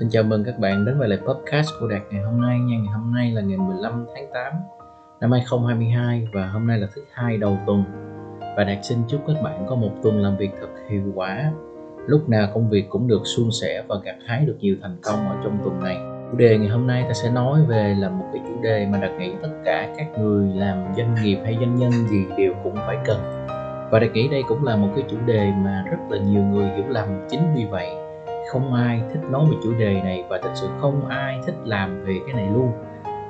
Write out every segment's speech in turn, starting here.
Xin chào mừng các bạn đến với lại podcast của Đạt ngày hôm nay nha. Ngày hôm nay là ngày 15 tháng 8 năm 2022 và hôm nay là thứ hai đầu tuần. Và Đạt xin chúc các bạn có một tuần làm việc thật hiệu quả. Lúc nào công việc cũng được suôn sẻ và gặt hái được nhiều thành công ở trong tuần này. Chủ đề ngày hôm nay ta sẽ nói về là một cái chủ đề mà Đạt nghĩ tất cả các người làm doanh nghiệp hay doanh nhân gì đều cũng phải cần. Và Đạt nghĩ đây cũng là một cái chủ đề mà rất là nhiều người hiểu lầm chính vì vậy không ai thích nói về chủ đề này và thực sự không ai thích làm về cái này luôn.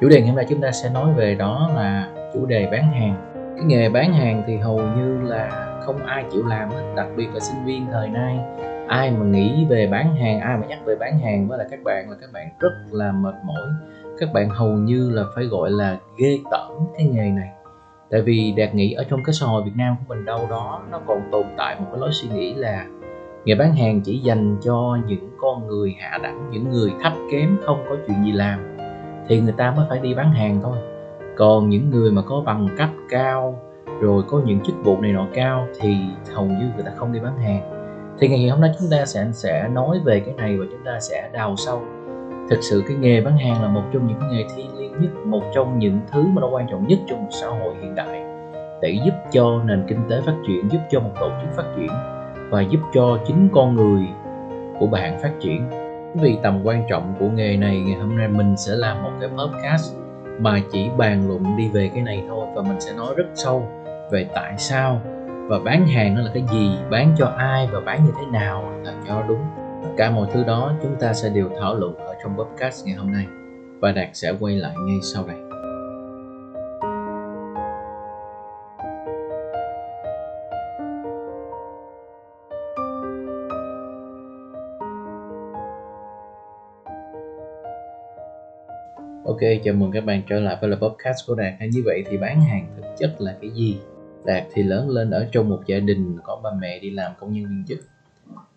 Chủ đề ngày hôm nay chúng ta sẽ nói về đó là chủ đề bán hàng. Cái nghề bán hàng thì hầu như là không ai chịu làm hết, đặc biệt là sinh viên thời nay. Ai mà nghĩ về bán hàng, ai mà nhắc về bán hàng với là các bạn là các bạn rất là mệt mỏi. Các bạn hầu như là phải gọi là ghê tởm cái nghề này. Tại vì đạt nghĩ ở trong cái xã hội việt nam của mình đâu đó nó còn tồn tại một cái lối suy nghĩ là nghề bán hàng chỉ dành cho những con người hạ đẳng, những người thấp kém, không có chuyện gì làm, thì người ta mới phải đi bán hàng thôi. Còn những người mà có bằng cấp cao, rồi có những chức vụ này nọ cao, thì hầu như người ta không đi bán hàng. Thì ngày hôm nay chúng ta sẽ sẽ nói về cái này và chúng ta sẽ đào sâu. Thực sự cái nghề bán hàng là một trong những nghề thiêng liêng nhất, một trong những thứ mà nó quan trọng nhất trong một xã hội hiện đại, để giúp cho nền kinh tế phát triển, giúp cho một tổ chức phát triển và giúp cho chính con người của bạn phát triển. Vì tầm quan trọng của nghề này, ngày hôm nay mình sẽ làm một cái podcast mà chỉ bàn luận đi về cái này thôi và mình sẽ nói rất sâu về tại sao và bán hàng nó là cái gì, bán cho ai và bán như thế nào là cho đúng. Tất cả mọi thứ đó chúng ta sẽ đều thảo luận ở trong podcast ngày hôm nay và đạt sẽ quay lại ngay sau đây. Ok, chào mừng các bạn trở lại với là podcast của Đạt. Như vậy thì bán hàng thực chất là cái gì? Đạt thì lớn lên ở trong một gia đình có ba mẹ đi làm công nhân viên chức.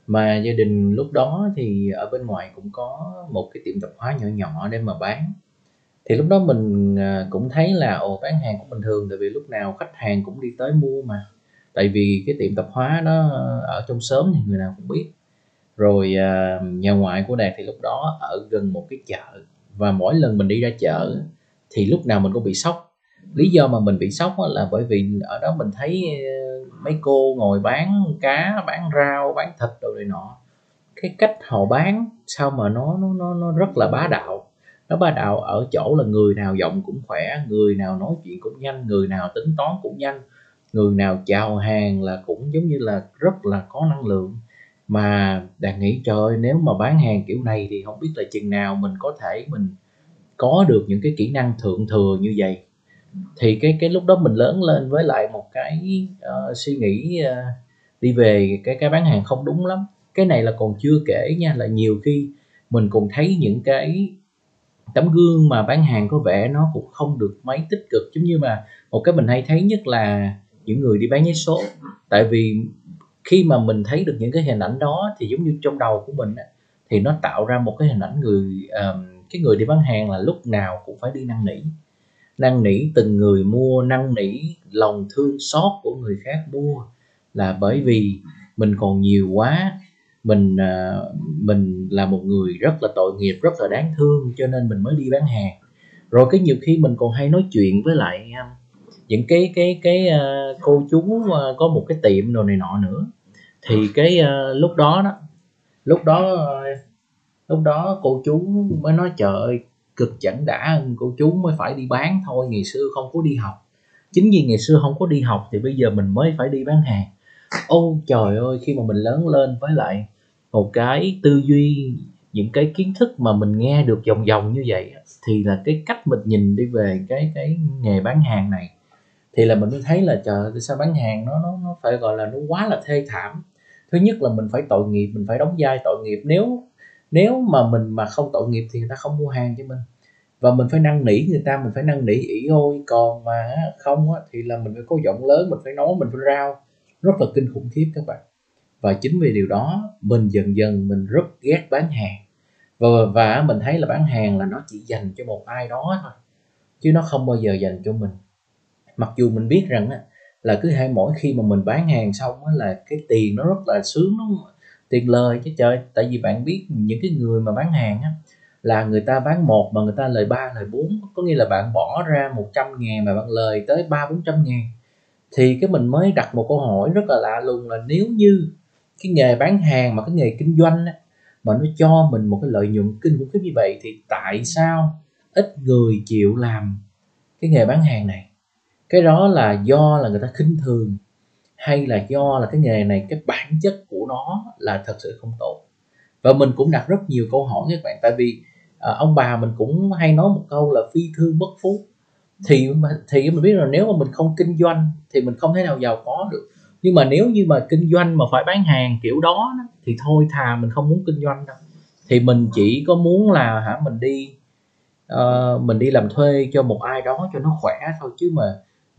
Mà gia đình lúc đó thì ở bên ngoài cũng có một cái tiệm tạp hóa nhỏ nhỏ để mà bán. Thì lúc đó mình à, cũng thấy là ồ bán hàng cũng bình thường tại vì lúc nào khách hàng cũng đi tới mua mà. Tại vì cái tiệm tạp hóa nó ở trong sớm thì người nào cũng biết. Rồi à, nhà ngoại của Đạt thì lúc đó ở gần một cái chợ và mỗi lần mình đi ra chợ thì lúc nào mình cũng bị sốc. Lý do mà mình bị sốc là bởi vì ở đó mình thấy ờ, mấy cô ngồi bán cá bán rau bán thịt đồ này nọ. Cái cách họ bán sao mà nó nó nó, nó rất là bá đạo. Nó bá đạo ở chỗ là người nào giọng cũng khỏe người nào nói chuyện cũng nhanh người nào tính toán cũng nhanh người nào chào hàng là cũng giống như là rất là có năng lượng mà đạt nghĩ trời nếu mà bán hàng kiểu này thì không biết là chừng nào mình có thể mình có được những cái kỹ năng thượng thừa như vậy. Thì cái cái lúc đó mình lớn lên với lại một cái uh, suy nghĩ uh, đi về cái cái bán hàng không đúng lắm. Cái này là còn chưa kể nha là nhiều khi mình còn thấy những cái tấm gương mà bán hàng có vẻ nó cũng không được mấy tích cực. Giống như mà một cái mình hay thấy nhất là những người đi bán vé số. Tại vì khi mà mình thấy được những cái hình ảnh đó thì giống như trong đầu của mình thì nó tạo ra một cái hình ảnh người um, cái người đi bán hàng là lúc nào cũng phải đi năn nỉ. Năn nỉ từng người mua năn nỉ lòng thương xót của người khác mua là bởi vì mình còn nhiều quá. Mình uh, mình là một người rất là tội nghiệp rất là đáng thương cho nên mình mới đi bán hàng. Rồi cái nhiều khi mình còn hay nói chuyện với lại uh, những cái cái cái uh, cô chú uh, có một cái tiệm đồ này nọ nữa. Thì cái uh, lúc đó đó lúc đó uh, lúc đó cô chú mới nói trời ơi cực chẳng đã cô chú mới phải đi bán thôi ngày xưa không có đi học. Chính vì ngày xưa không có đi học thì bây giờ mình mới phải đi bán hàng. Ô trời ơi khi mà mình lớn lên với lại một cái tư duy những cái kiến thức mà mình nghe được vòng vòng như vậy thì là cái cách mình nhìn đi về cái cái nghề bán hàng này thì là mình mới thấy là trời sao bán hàng nó nó nó phải gọi là nó quá là thê thảm. Thứ nhất là mình phải tội nghiệp mình phải đóng vai tội nghiệp. Nếu nếu mà mình mà không tội nghiệp thì người ta không mua hàng cho mình. Và mình phải năn nỉ người ta mình phải năn nỉ ỉ ôi còn mà không á, thì là mình phải có giọng lớn mình phải nói mình phải rao. Rất là kinh khủng khiếp các bạn. Và chính vì điều đó mình dần dần mình rất ghét bán hàng. Và, và mình thấy là bán hàng là nó chỉ dành cho một ai đó thôi chứ nó không bao giờ dành cho mình mặc dù mình biết rằng á, là cứ hay mỗi khi mà mình bán hàng xong á, là cái tiền nó rất là sướng nó tiền lời chứ trời. Tại vì bạn biết những cái người mà bán hàng á là người ta bán một mà người ta lời ba lời bốn có nghĩa là bạn bỏ ra 100 ngàn mà bạn lời tới ba bốn trăm ngàn. Thì cái mình mới đặt một câu hỏi rất là lạ lùng là nếu như cái nghề bán hàng mà cái nghề kinh doanh á, mà nó cho mình một cái lợi nhuận kinh khủng khiếp như vậy thì tại sao ít người chịu làm cái nghề bán hàng này? Cái đó là do là người ta khinh thường hay là do là cái nghề này cái bản chất của nó là thật sự không tốt? Và mình cũng đặt rất nhiều câu hỏi các bạn tại vì à, ông bà mình cũng hay nói một câu là phi thương bất phú thì thì mình biết là nếu mà mình không kinh doanh thì mình không thể nào giàu có được. Nhưng mà nếu như mà kinh doanh mà phải bán hàng kiểu đó thì thôi thà mình không muốn kinh doanh đâu. Thì mình chỉ có muốn là hả mình đi uh, mình đi làm thuê cho một ai đó cho nó khỏe thôi chứ mà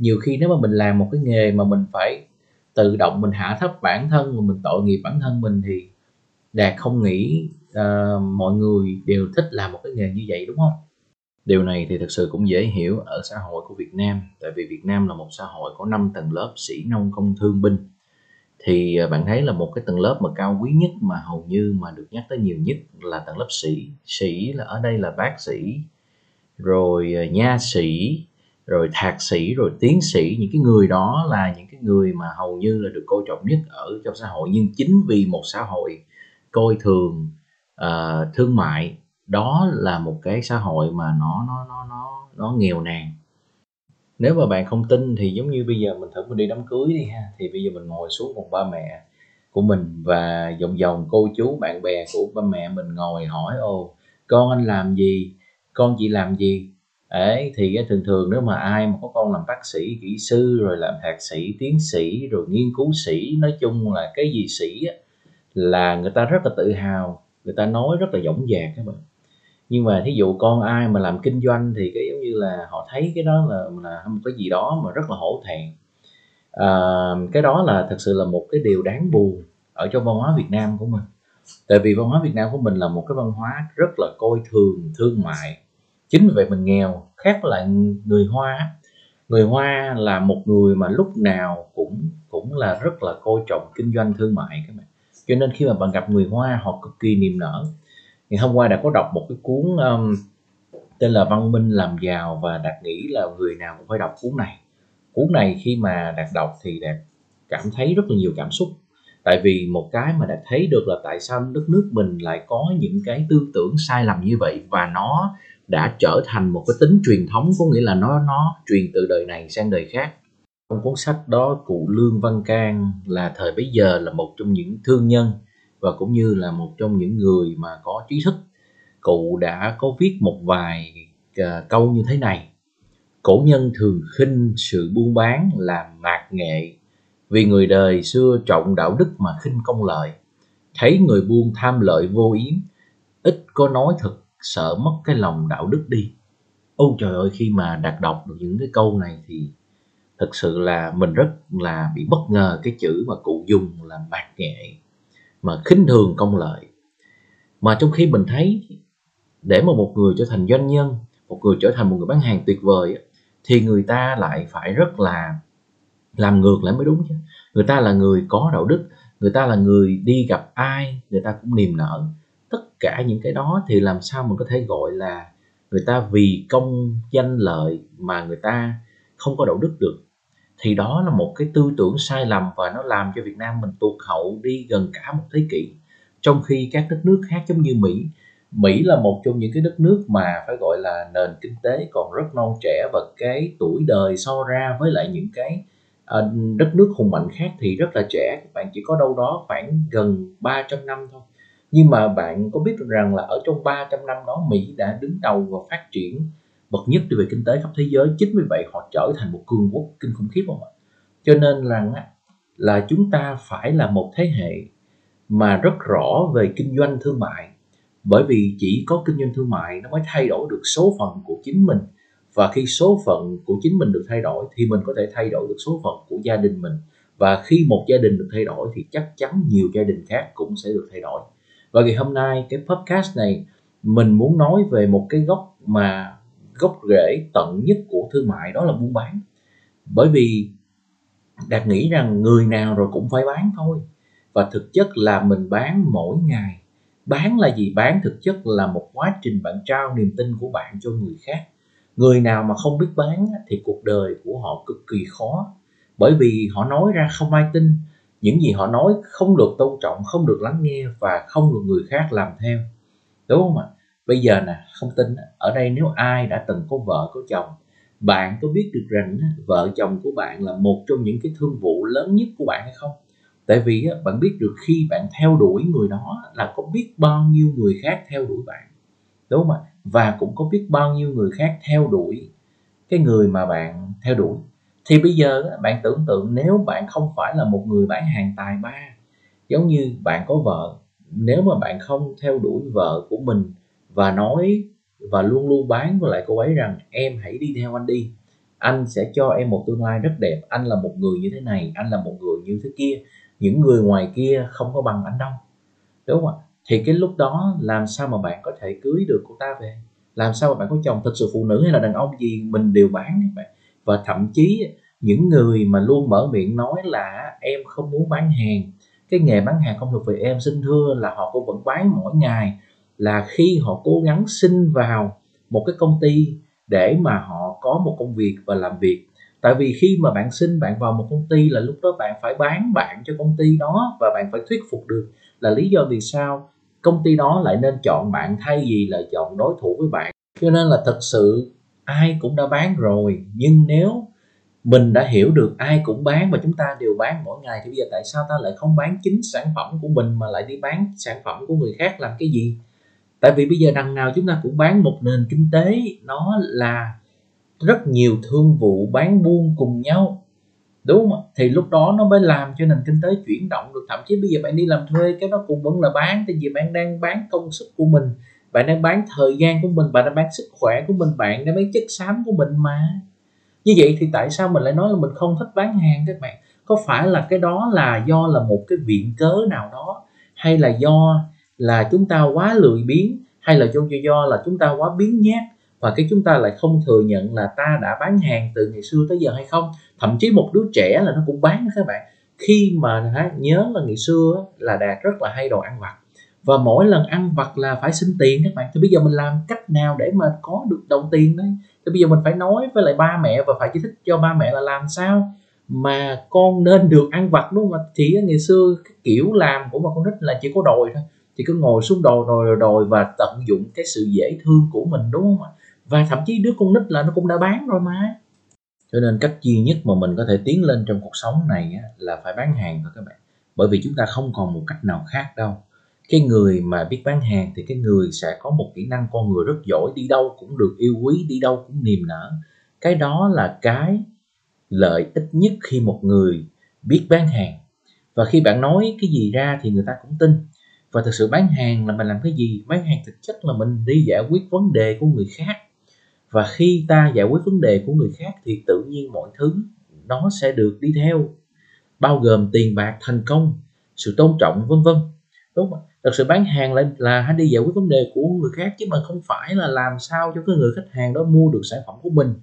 nhiều khi nếu mà mình làm một cái nghề mà mình phải tự động mình hạ thấp bản thân mà mình tội nghiệp bản thân mình thì đạt không nghĩ uh, mọi người đều thích làm một cái nghề như vậy đúng không? Điều này thì thực sự cũng dễ hiểu ở xã hội của Việt Nam tại vì Việt Nam là một xã hội có 5 tầng lớp sĩ nông công thương binh. Thì ờ, bạn thấy là một cái tầng lớp mà cao quý nhất mà hầu như mà được nhắc tới nhiều nhất là tầng lớp sĩ. Sĩ là ở đây là bác sĩ rồi ờ, nha sĩ rồi thạc sĩ rồi tiến sĩ những cái người đó là những cái người mà hầu như là được coi trọng nhất ở trong xã hội. Nhưng chính vì một xã hội coi thường uh, thương mại đó là một cái xã hội mà nó nó nó nó nó nghèo nàn. Nếu mà bạn không tin thì giống như bây giờ mình thử mình đi đám cưới đi ha. Thì bây giờ mình ngồi xuống một ba mẹ của mình và vòng vòng cô chú bạn bè của ba mẹ mình ngồi hỏi ồ con anh làm gì? Con chị làm gì? Ấy thì cái thường thường nếu mà ai mà có con làm bác sĩ kỹ sư rồi làm thạc sĩ tiến sĩ rồi nghiên cứu sĩ nói chung là cái gì sĩ á, là người ta rất là tự hào người ta nói rất là dõng dạc các bạn. Nhưng mà thí dụ con ai mà làm kinh doanh thì cái giống như là họ thấy cái đó là là một cái gì đó mà rất là hổ thẹn. À, cái đó là thật sự là một cái điều đáng buồn ở trong văn hóa Việt Nam của mình. Tại vì văn hóa Việt Nam của mình là một cái văn hóa rất là coi thường thương mại chính vì vậy mình nghèo khác lại người Hoa người Hoa là một người mà lúc nào cũng cũng là rất là coi trọng kinh doanh thương mại các bạn. Cho nên khi mà bạn gặp người Hoa họ cực kỳ niềm nở. Thì hôm qua đã có đọc một cái cuốn um, tên là Văn minh làm giàu và Đạt nghĩ là người nào cũng phải đọc cuốn này. Cuốn này khi mà Đạt đọc thì Đạt cảm thấy rất là nhiều cảm xúc. Tại vì một cái mà Đạt thấy được là tại sao đất nước mình lại có những cái tư tưởng sai lầm như vậy và nó đã trở thành một cái tính truyền thống có nghĩa là nó nó truyền từ đời này sang đời khác. Trong cuốn sách đó cụ Lương Văn Can là thời bấy giờ là một trong những thương nhân và cũng như là một trong những người mà có trí thức. Cụ đã có viết một vài uh, câu như thế này. Cổ nhân thường khinh sự buôn bán là mạc nghệ. Vì người đời xưa trọng đạo đức mà khinh công lợi. Thấy người buôn tham lợi vô yếm ít có nói thật sợ mất cái lòng đạo đức đi. Ôi trời ơi, khi mà đạt đọc được những cái câu này thì thực sự là mình rất là bị bất ngờ cái chữ mà cụ dùng là bạc nghệ, mà khinh thường công lợi. Mà trong khi mình thấy để mà một người trở thành doanh nhân, một người trở thành một người bán hàng tuyệt vời thì người ta lại phải rất là làm ngược lại mới đúng chứ. Người ta là người có đạo đức, người ta là người đi gặp ai, người ta cũng niềm nở cả những cái đó thì làm sao mình có thể gọi là người ta vì công danh lợi mà người ta không có đạo đức được. Thì đó là một cái tư tưởng sai lầm và nó làm cho Việt Nam mình tụt hậu đi gần cả một thế kỷ. Trong khi các đất nước khác giống như Mỹ Mỹ là một trong những cái đất nước mà phải gọi là nền kinh tế còn rất non trẻ và cái tuổi đời so ra với lại những cái ờ, đất nước hùng mạnh khác thì rất là trẻ. Các bạn chỉ có đâu đó khoảng gần 300 năm thôi nhưng mà bạn có biết rằng là ở trong 300 năm đó Mỹ đã đứng đầu và phát triển bậc nhất về kinh tế khắp thế giới. Chính vì vậy họ trở thành một cường quốc kinh khủng khiếp không ạ? Cho nên là là chúng ta phải là một thế hệ mà rất rõ về kinh doanh thương mại. Bởi vì chỉ có kinh doanh thương mại nó mới thay đổi được số phận của chính mình. Và khi số phận của chính mình được thay đổi thì mình có thể thay đổi được số phận của gia đình mình. Và khi một gia đình được thay đổi thì chắc chắn nhiều gia đình khác cũng sẽ được thay đổi và ngày hôm nay cái podcast này, mình muốn nói về một cái gốc mà gốc rễ tận nhất của thương mại, đó là buôn bán. Bởi vì đạt nghĩ rằng người nào rồi cũng phải bán thôi. Và thực chất là mình bán mỗi ngày. Bán là gì? Bán thực chất là một quá trình bạn trao niềm tin của bạn cho người khác. Người nào mà không biết bán thì cuộc đời của họ cực kỳ khó. Bởi vì họ nói ra không ai tin những gì họ nói không được tôn trọng, không được lắng nghe và không được người khác làm theo. Đúng không ạ? Bây giờ nè, không tin, ở đây nếu ai đã từng có vợ, có chồng, bạn có biết được rằng vợ chồng của bạn là một trong những cái thương vụ lớn nhất của bạn hay không? Tại vì bạn biết được khi bạn theo đuổi người đó là có biết bao nhiêu người khác theo đuổi bạn. Đúng không ạ? Và cũng có biết bao nhiêu người khác theo đuổi cái người mà bạn theo đuổi thì bây giờ bạn tưởng tượng nếu bạn không phải là một người bán hàng tài ba, giống như bạn có vợ, nếu mà bạn không theo đuổi vợ của mình và nói và luôn luôn bán với lại cô ấy rằng, em hãy đi theo anh đi, anh sẽ cho em một tương lai rất đẹp, anh là một người như thế này, anh là một người như thế kia, những người ngoài kia không có bằng anh đâu. Đúng không ạ? Thì cái lúc đó làm sao mà bạn có thể cưới được cô ta về? Làm sao mà bạn có chồng thật sự phụ nữ hay là đàn ông gì mình đều bán các bạn? Và thậm chí những người mà luôn mở miệng nói là em không muốn bán hàng, cái nghề bán hàng không thuộc về em xin thưa là họ cũng vẫn bán mỗi ngày, là khi họ cố gắng xin vào một cái công ty để mà họ có một công việc và làm việc. Tại vì khi mà bạn xin bạn vào một công ty là lúc đó bạn phải bán bạn cho công ty đó và bạn phải thuyết phục được là lý do vì sao công ty đó lại nên chọn bạn thay vì là chọn đối thủ với bạn. Cho nên là thật sự ai cũng đã bán rồi. Nhưng nếu mình đã hiểu được ai cũng bán và chúng ta đều bán mỗi ngày, thì bây giờ tại sao ta lại không bán chính sản phẩm của mình mà lại đi bán sản phẩm của người khác làm cái gì? Tại vì bây giờ đằng nào chúng ta cũng bán một nền kinh tế, nó là rất nhiều thương vụ bán buôn cùng nhau, đúng không thì lúc đó nó mới làm cho nền kinh tế chuyển động được. Thậm chí bây giờ bạn đi làm thuê cái đó cũng vẫn là bán, tại vì bạn đang bán công sức của mình bạn đang bán thời gian của mình, bạn đang bán sức khỏe của mình, bạn đang bán chất xám của mình mà. Như vậy thì tại sao mình lại nói là mình không thích bán hàng các bạn? Có phải là cái đó là do là một cái viện cớ nào đó? Hay là do là chúng ta quá lười biếng? Hay là do do là chúng ta quá biến nhát? Và cái chúng ta lại không thừa nhận là ta đã bán hàng từ ngày xưa tới giờ hay không? Thậm chí một đứa trẻ là nó cũng bán đó các bạn. Khi mà nhớ là ngày xưa là đạt rất là hay đồ ăn vặt và mỗi lần ăn vặt là phải xin tiền các bạn. Thì bây giờ mình làm cách nào để mà có được đồng tiền đấy thì bây giờ mình phải nói với lại ba mẹ và phải giải thích cho ba mẹ là làm sao mà con nên được ăn vặt, đúng không ạ? Thì ngày xưa cái kiểu làm của mà con nít là chỉ có đòi thôi. Thì cứ ngồi xuống đồi rồi đòi và tận dụng cái sự dễ thương của mình, đúng không ạ? Và thậm chí đứa con nít là nó cũng đã bán rồi mà. Cho nên cách duy nhất mà mình có thể tiến lên trong cuộc sống này là phải bán hàng thôi các bạn. Bởi vì chúng ta không còn một cách nào khác đâu cái người mà biết bán hàng thì cái người sẽ có một kỹ năng con người rất giỏi, đi đâu cũng được yêu quý, đi đâu cũng niềm nở. Cái đó là cái lợi ích nhất khi một người biết bán hàng. Và khi bạn nói cái gì ra thì người ta cũng tin. Và thực sự bán hàng là mình làm cái gì? Bán hàng thực chất là mình đi giải quyết vấn đề của người khác. Và khi ta giải quyết vấn đề của người khác thì tự nhiên mọi thứ nó sẽ được đi theo. Bao gồm tiền bạc, thành công, sự tôn trọng, vân vân. Đúng không thật sự bán hàng là là hãy đi giải quyết vấn đề của người khác, chứ mà không phải là làm sao cho cái người khách hàng đó mua được sản phẩm của mình.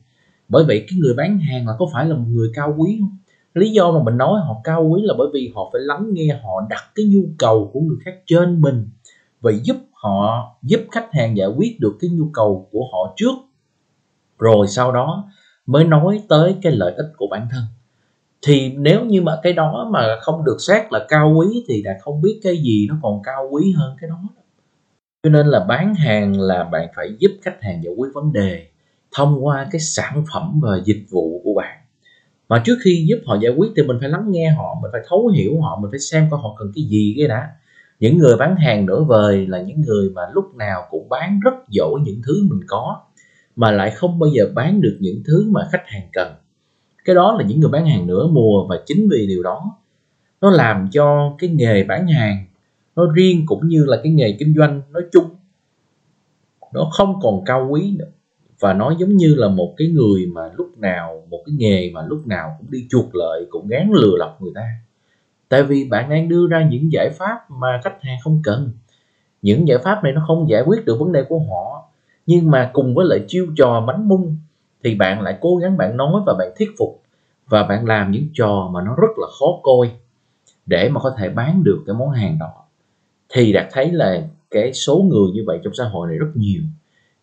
Bởi vậy cái người bán hàng là có phải là một người cao quý không? Lý do mà mình nói họ cao quý là bởi vì họ phải lắng nghe, họ đặt cái nhu cầu của người khác trên mình và giúp họ, giúp khách hàng giải quyết được cái nhu cầu của họ trước. Rồi sau đó mới nói tới cái lợi ích của bản thân thì nếu như mà cái đó mà không được xét là cao quý thì đã không biết cái gì nó còn cao quý hơn cái đó. Cho nên là bán hàng là bạn phải giúp khách hàng giải quyết vấn đề thông qua cái sản phẩm và dịch vụ của bạn. Mà trước khi giúp họ giải quyết thì mình phải lắng nghe họ, mình phải thấu hiểu họ, mình phải xem coi họ cần cái gì cái đã. Những người bán hàng nửa vời là những người mà lúc nào cũng bán rất giỏi những thứ mình có, mà lại không bao giờ bán được những thứ mà khách hàng cần cái đó là những người bán hàng nửa mùa và chính vì điều đó, nó làm cho cái nghề bán hàng nó riêng cũng như là cái nghề kinh doanh nói chung, nó không còn cao quý nữa. Và nó giống như là một cái người mà lúc nào, một cái nghề mà lúc nào cũng đi chuột lợi, cũng gán lừa lọc người ta. Tại vì bạn đang đưa ra những giải pháp mà khách hàng không cần. Những giải pháp này nó không giải quyết được vấn đề của họ. Nhưng mà cùng với lại chiêu trò bánh mung thì bạn lại cố gắng bạn nói và bạn thuyết phục và bạn làm những trò mà nó rất là khó coi để mà có thể bán được cái món hàng đó. Thì đạt thấy là cái số người như vậy trong xã hội này rất nhiều.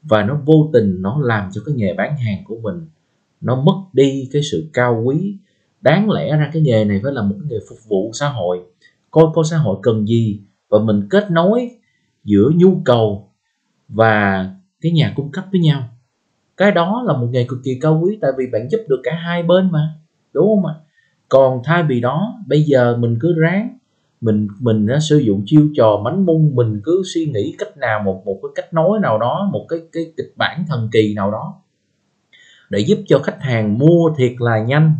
Và nó vô tình nó làm cho cái nghề bán hàng của mình nó mất đi cái sự cao quý. Đáng lẽ ra cái nghề này phải là một cái nghề phục vụ xã hội. Coi coi xã hội cần gì và mình kết nối giữa nhu cầu và cái nhà cung cấp với nhau. Cái đó là một nghề cực kỳ cao quý tại vì bạn giúp được cả hai bên mà đúng không ạ còn thay vì đó, bây giờ mình cứ ráng. Mình mình đã sử dụng chiêu trò mánh mung mình cứ suy nghĩ cách nào một một cái cách nói nào đó, một cái cái kịch bản thần kỳ nào đó. Để giúp cho khách hàng mua thiệt là nhanh.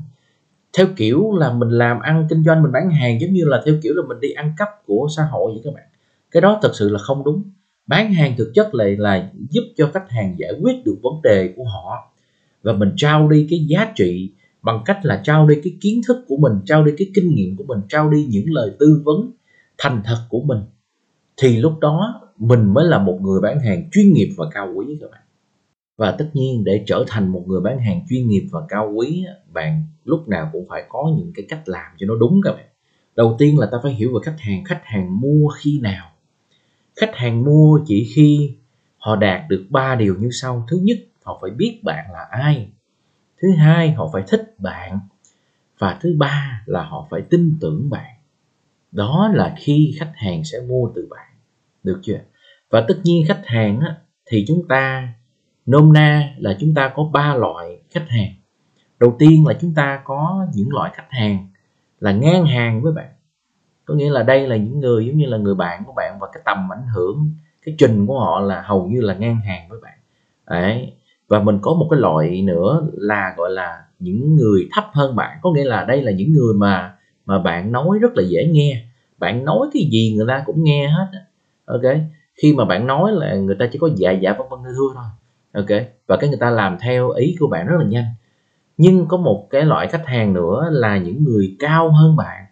Theo kiểu là mình làm ăn kinh doanh, mình bán hàng, giống như là theo kiểu là mình đi ăn cắp của xã hội vậy các bạn. Cái đó thật sự là không đúng. Bán hàng thực chất là là giúp cho khách hàng giải quyết được vấn đề của họ. Và mình trao đi cái giá trị bằng cách là trao đi cái kiến thức của mình, trao đi cái kinh nghiệm của mình, trao đi những lời tư vấn thành thật của mình, thì lúc đó mình mới là một người bán hàng chuyên nghiệp và cao quý các bạn. Và tất nhiên để trở thành một người bán hàng chuyên nghiệp và cao quý bạn lúc nào cũng phải có những cái cách làm cho nó đúng các bạn. Đầu tiên là ta phải hiểu về khách hàng khách hàng mua khi nào. Khách hàng mua chỉ khi họ đạt được ba điều như sau. Thứ nhất, họ phải biết bạn là ai thứ hai họ phải thích bạn. Và thứ ba là họ phải tin tưởng bạn. Đó là khi khách hàng sẽ mua từ bạn. Được chưa? Và tất nhiên khách hàng á, thì chúng ta nôm na là chúng ta có ba loại khách hàng. Đầu tiên là chúng ta có những loại khách hàng là ngang hàng với bạn. Có nghĩa là đây là những người giống như là người bạn của bạn và cái tầm ảnh hưởng cái trình của họ là hầu như là ngang hàng với bạn. Đấy và mình có một cái loại nữa là, gọi là, những người thấp hơn bạn. Có nghĩa là đây là những người mà mà bạn nói rất là dễ nghe. Bạn nói cái gì người ta cũng nghe hết ok? Khi mà bạn nói là người ta chỉ có dạ dạ vân vân thưa thôi. Ok? Và cái người ta làm theo ý của bạn rất là nhanh. Nhưng có một cái loại khách hàng nữa là những người cao hơn bạn.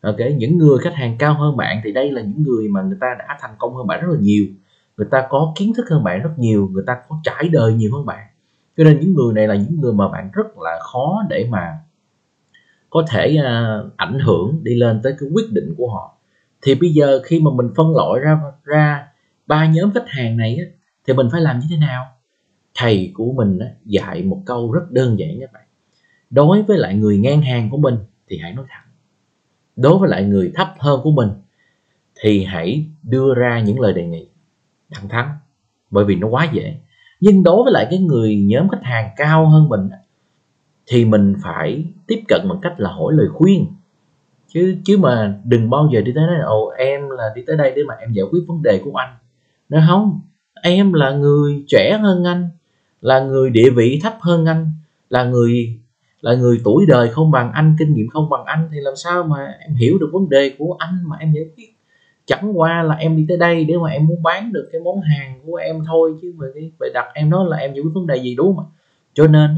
Ok? Những người khách hàng cao hơn bạn thì đây là những người mà người ta đã thành công hơn bạn rất là nhiều người ta có kiến thức hơn bạn rất nhiều người ta có trải đời nhiều hơn bạn. Cho nên những người này là những người mà bạn rất là khó để mà có thể uh, ảnh hưởng đi lên tới cái quyết định của họ. Thì bây giờ khi mà mình phân loại ra ra ba nhóm khách hàng này á, thì mình phải làm như thế nào? Thầy của mình á, dạy một câu rất đơn giản các bạn. Đối với lại người ngang hàng của mình thì hãy nói thẳng. Đối với lại người thấp hơn của mình thì hãy đưa ra những lời đề nghị thẳng thắn, bởi vì nó quá dễ. Nhưng đối với lại cái người nhóm khách hàng cao hơn mình thì mình phải tiếp cận bằng cách là hỏi lời khuyên. Chứ chứ mà đừng bao giờ đi tới nói ồ, em là đi tới đây để mà em giải quyết vấn đề của anh. Nói không, em là người trẻ hơn anh, là người địa vị thấp hơn anh, là người là người tuổi đời không bằng anh, kinh nghiệm không bằng anh, thì làm sao mà em hiểu được vấn đề của anh mà em giải quyết? Chẳng qua là em đi tới đây để mà em muốn bán được cái món hàng của em thôi chứ về cái về đặt em nói là em giải quyết vấn đề gì đúng không cho nên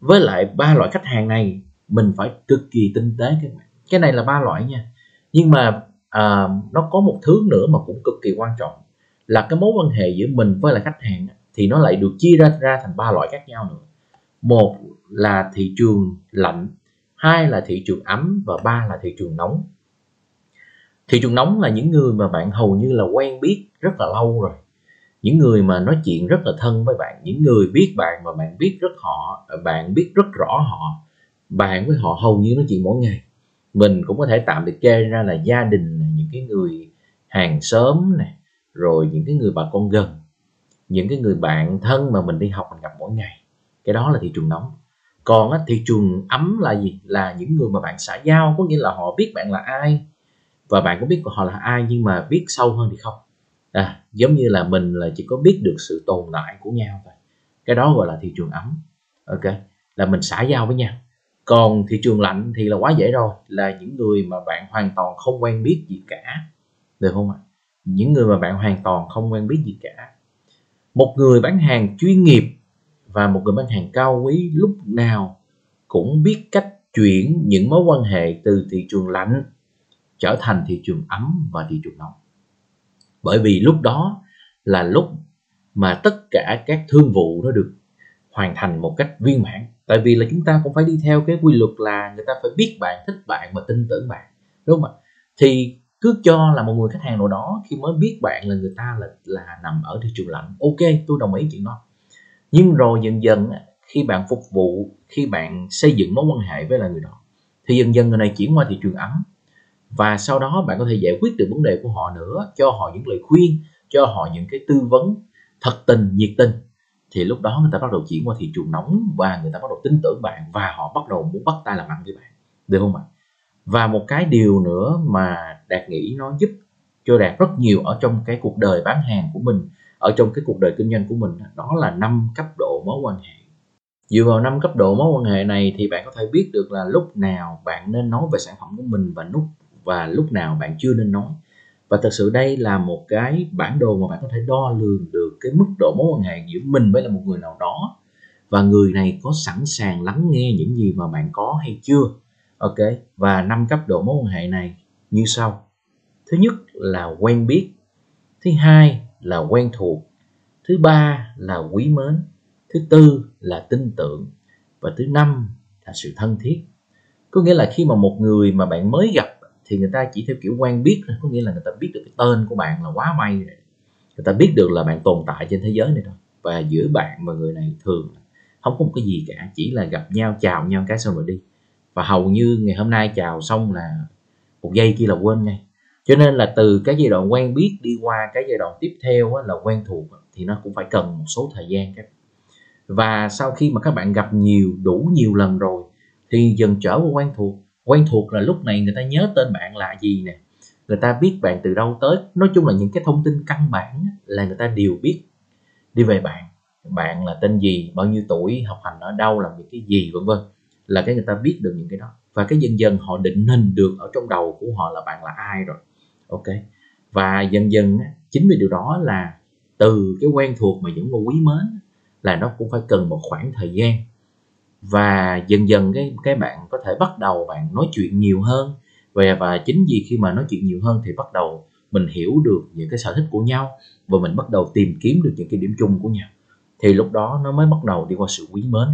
với lại ba loại khách hàng này mình phải cực kỳ tinh tế các bạn. Cái này là ba loại nha. Nhưng mà à, nó có một thứ nữa mà cũng cực kỳ quan trọng là cái mối quan hệ giữa mình với lại khách hàng thì nó lại được chia ra ra thành ba loại khác nhau nữa. Một là thị trường lạnh hai là thị trường ấm và ba là thị trường nóng thị trường nóng là những người mà bạn hầu như là quen biết rất là lâu rồi. Những người mà nói chuyện rất là thân với bạn những người biết bạn mà bạn biết rất họ bạn biết rất rõ họ bạn với họ hầu như nói chuyện mỗi ngày. Mình cũng có thể tạm liệt kê ra là gia đình những cái người hàng xóm này rồi những cái người bà con gần những cái người bạn thân mà mình đi học mình gặp mỗi ngày. Cái đó là thị trường nóng. Còn á, thị trường ấm là gì? Là những người mà bạn xã giao có nghĩa là họ biết bạn là ai và bạn có biết họ là ai nhưng mà biết sâu hơn thì không? À, giống như là mình là chỉ có biết được sự tồn tại của nhau thôi. Cái đó gọi là thị trường ấm. Ok là mình xã giao với nhau. Còn thị trường lạnh thì là quá dễ rồi là những người mà bạn hoàn toàn không quen biết gì cả. Được không ạ? Những người mà bạn hoàn toàn không quen biết gì cả. Một người bán hàng chuyên nghiệp và một người bán hàng cao quý lúc nào cũng biết cách chuyển những mối quan hệ từ thị trường lạnh trở thành thị trường ấm và thị trường nóng. Bởi vì lúc đó là lúc mà tất cả các thương vụ nó được hoàn thành một cách viên mãn. Tại vì là chúng ta cũng phải đi theo cái quy luật là người ta phải biết bạn, thích bạn và tin tưởng bạn, đúng không ạ? Thì cứ cho là một người khách hàng nào đó khi mới biết bạn là người ta là là nằm ở thị trường lạnh, ok, tôi đồng ý chuyện đó. Nhưng rồi dần dần khi bạn phục vụ, khi bạn xây dựng mối quan hệ với là người đó, thì dần dần người này chuyển qua thị trường ấm và sau đó bạn có thể giải quyết được vấn đề của họ nữa, cho họ những lời khuyên, cho họ những cái tư vấn thật tình, nhiệt tình. Thì lúc đó người ta bắt đầu chuyển qua thị trường nóng và người ta bắt đầu tin tưởng bạn và họ bắt đầu muốn bắt tay làm ăn với bạn. Được không ạ? Và một cái điều nữa mà đạt nghĩ nó giúp cho đạt rất nhiều ở trong cái cuộc đời bán hàng của mình, ở trong cái cuộc đời kinh doanh của mình, đó là năm cấp độ mối quan hệ. Dựa vào năm cấp độ mối quan hệ này thì bạn có thể biết được là lúc nào bạn nên nói về sản phẩm của mình và lúc và lúc nào bạn chưa nên nói. Và thật sự đây là một cái bản đồ mà bạn có thể đo lường được cái mức độ mối quan hệ giữa mình với là một người nào đó. Và người này có sẵn sàng lắng nghe những gì mà bạn có hay chưa? Ok, và năm cấp độ mối quan hệ này như sau. Thứ nhất là quen biết. Thứ hai là quen thuộc. Thứ ba là quý mến. Thứ tư là tin tưởng. Và thứ năm là sự thân thiết. Có nghĩa là khi mà một người mà bạn mới gặp thì người ta chỉ theo kiểu quen biết có nghĩa là người ta biết được cái tên của bạn là quá may rồi. Người ta biết được là bạn tồn tại trên thế giới này thôi. Và giữa bạn và người này thường không có một cái gì cả. Chỉ là gặp nhau, chào nhau cái xong rồi đi. Và hầu như ngày hôm nay chào xong là một giây kia là quên ngay. Cho nên là từ cái giai đoạn quen biết đi qua cái giai đoạn tiếp theo là quen thuộc thì nó cũng phải cần một số thời gian các. Và sau khi mà các bạn gặp nhiều, đủ nhiều lần rồi, thì dần trở qua quen thuộc quen thuộc là lúc này người ta nhớ tên bạn là gì nè. Người ta biết bạn từ đâu tới. Nói chung là những cái thông tin căn bản là người ta đều biết. Đi về bạn. Bạn là tên gì, bao nhiêu tuổi, học hành ở đâu, làm những cái gì, vân vân. Là cái người ta biết được những cái đó. Và cái dần dần họ định hình được ở trong đầu của họ là bạn là ai rồi. Ok. Và dần dần chính vì điều đó là từ cái quen thuộc mà những vào quý mến là nó cũng phải cần một khoảng thời gian và dần dần cái cái bạn có thể bắt đầu bạn nói chuyện nhiều hơn. Và và chính vì khi mà nói chuyện nhiều hơn thì bắt đầu mình hiểu được những cái sở thích của nhau và mình bắt đầu tìm kiếm được những cái điểm chung của nhau. Thì lúc đó nó mới bắt đầu đi qua sự quý mến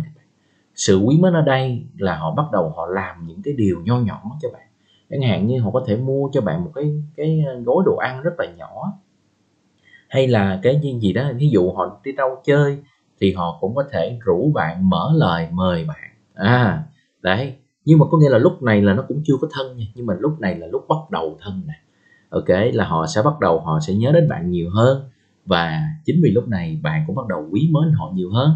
sự quý mến ở đây là họ bắt đầu họ làm những cái điều nho nhỏ cho bạn. Chẳng hạn như họ có thể mua cho bạn một cái cái gói đồ ăn rất là nhỏ. Hay là cái gì đó, ví dụ họ đi đâu chơi thì họ cũng có thể rủ bạn mở lời mời bạn. À đấy, nhưng mà có nghĩa là lúc này là nó cũng chưa có thân nha, nhưng mà lúc này là lúc bắt đầu thân nè. Ok, là họ sẽ bắt đầu họ sẽ nhớ đến bạn nhiều hơn và chính vì lúc này bạn cũng bắt đầu quý mến họ nhiều hơn,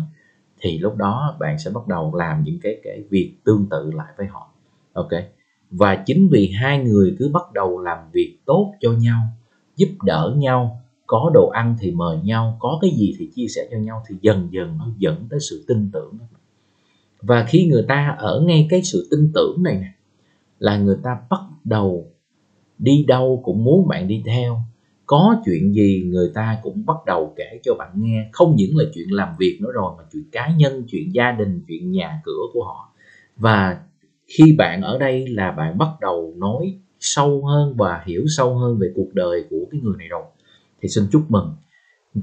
thì lúc đó bạn sẽ bắt đầu làm những cái cái việc tương tự lại với họ. Ok, và chính vì hai người cứ bắt đầu làm việc tốt cho nhau, giúp đỡ nhau có đồ ăn thì mời nhau, có cái gì thì chia sẻ cho nhau thì dần dần nó dẫn tới sự tin tưởng. Và khi người ta ở ngay cái sự tin tưởng này nè, là người ta bắt đầu đi đâu cũng muốn bạn đi theo. Có chuyện gì người ta cũng bắt đầu kể cho bạn nghe. Không những là chuyện làm việc nữa rồi, mà chuyện cá nhân, chuyện gia đình, chuyện nhà cửa của họ. Và khi bạn ở đây là bạn bắt đầu nói sâu hơn và hiểu sâu hơn về cuộc đời của cái người này rồi thì xin chúc mừng.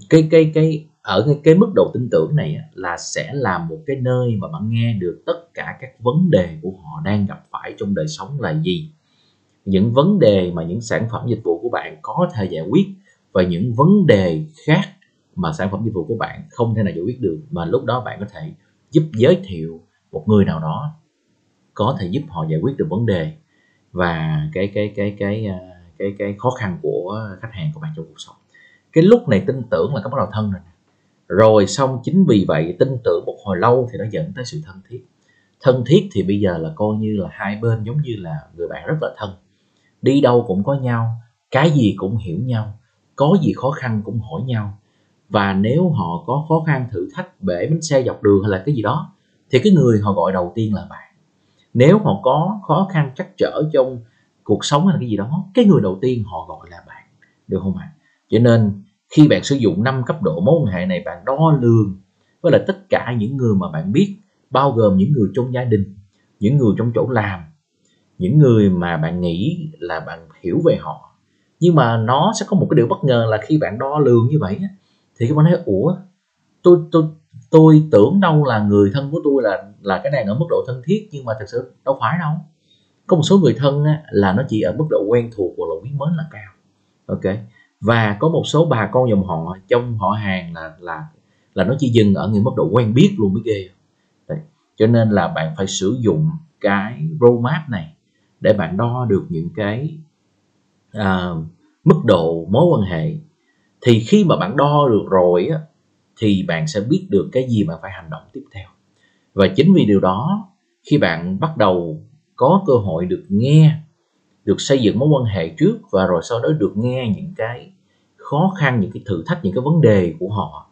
Cái cái cái ở cái, cái mức độ tin tưởng này là sẽ là một cái nơi mà bạn nghe được tất cả các vấn đề của họ đang gặp phải trong đời sống là gì. Những vấn đề mà những sản phẩm dịch vụ của bạn có thể giải quyết và những vấn đề khác mà sản phẩm dịch vụ của bạn không thể nào giải quyết được mà lúc đó bạn có thể giúp giới thiệu một người nào đó có thể giúp họ giải quyết được vấn đề và cái cái cái cái cái cái, cái khó khăn của khách hàng của bạn trong cuộc sống cái lúc này tin tưởng là có bắt đầu thân rồi. Rồi xong chính vì vậy tin tưởng một hồi lâu thì nó dẫn tới sự thân thiết. Thân thiết thì bây giờ là coi như là hai bên giống như là người bạn rất là thân. Đi đâu cũng có nhau, cái gì cũng hiểu nhau, có gì khó khăn cũng hỏi nhau. Và nếu họ có khó khăn thử thách bể bánh xe dọc đường hay là cái gì đó, thì cái người họ gọi đầu tiên là bạn. Nếu họ có khó khăn trắc trở trong cuộc sống hay là cái gì đó, cái người đầu tiên họ gọi là bạn. Được không ạ? Cho nên khi bạn sử dụng năm cấp độ mối quan hệ này bạn đo lường với là tất cả những người mà bạn biết bao gồm những người trong gia đình những người trong chỗ làm những người mà bạn nghĩ là bạn hiểu về họ. Nhưng mà nó sẽ có một cái điều bất ngờ là khi bạn đo lường như vậy thì các bạn nói ủa tôi tôi tôi tưởng đâu là người thân của tôi là là cái này ở mức độ thân thiết nhưng mà thật sự đâu phải đâu. Có một số người thân á, là nó chỉ ở mức độ quen thuộc hoặc là quý mến là cao. Ok và có một số bà con dòng họ trong họ hàng là là là nó chỉ dừng ở những mức độ quen biết luôn mới ghê Đấy. cho nên là bạn phải sử dụng cái roadmap này để bạn đo được những cái à, mức độ mối quan hệ thì khi mà bạn đo được rồi á, thì bạn sẽ biết được cái gì mà phải hành động tiếp theo và chính vì điều đó khi bạn bắt đầu có cơ hội được nghe được xây dựng mối quan hệ trước và rồi sau đó được nghe những cái khó khăn, những cái thử thách, những cái vấn đề của họ,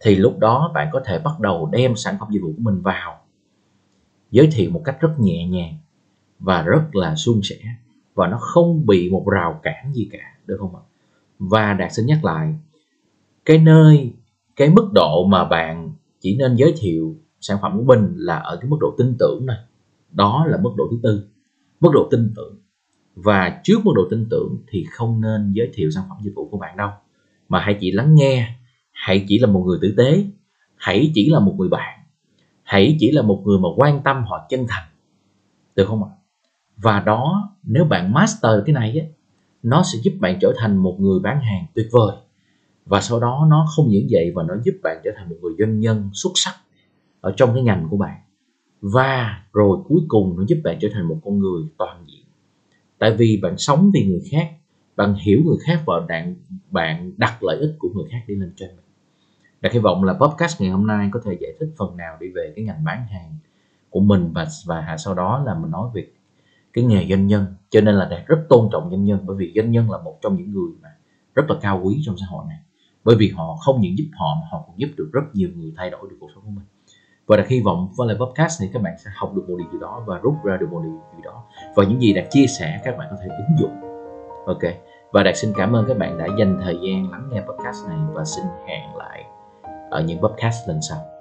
thì lúc đó bạn có thể bắt đầu đem sản phẩm dịch vụ của mình vào, giới thiệu một cách rất nhẹ nhàng và rất là suôn sẻ và nó không bị một rào cản gì cả, được không ạ? Và đạt xin nhắc lại, cái nơi, cái mức độ mà bạn chỉ nên giới thiệu sản phẩm của mình là ở cái mức độ tin tưởng này. Đó là mức độ thứ tư. Mức độ tin tưởng và trước mức độ tin tưởng thì không nên giới thiệu sản phẩm dịch vụ của bạn đâu. Mà hãy chỉ lắng nghe, hãy chỉ là một người tử tế, hãy chỉ là một người bạn, hãy chỉ là một người mà quan tâm họ chân thành. Được không ạ? Và đó, nếu bạn master cái này á, nó sẽ giúp bạn trở thành một người bán hàng tuyệt vời. Và sau đó nó không những vậy và nó giúp bạn trở thành một người doanh nhân xuất sắc ở trong cái ngành của bạn. Và rồi cuối cùng nó giúp bạn trở thành một con người toàn diện tại vì bạn sống vì người khác, bạn hiểu người khác và bạn bạn đặt lợi ích của người khác đi lên trên. Mình Đạt hy vọng là podcast ngày hôm nay có thể giải thích phần nào đi về cái ngành bán hàng của mình và và sau đó là mình nói về cái nghề doanh nhân. Cho nên là đạt rất tôn trọng doanh nhân, bởi vì doanh nhân là một trong những người mà rất là cao quý trong xã hội này. Bởi vì họ không những giúp họ mà họ còn giúp được rất nhiều người thay đổi được cuộc sống của mình và đặt hy vọng với lại podcast này các bạn sẽ học được một điều gì đó và rút ra được một điều gì đó. Và những gì đạt chia sẻ, các bạn có thể ứng dụng. Ok. Và đạt xin cảm ơn các bạn đã dành thời gian lắng nghe podcast này và xin hẹn lại ở những podcast lần sau.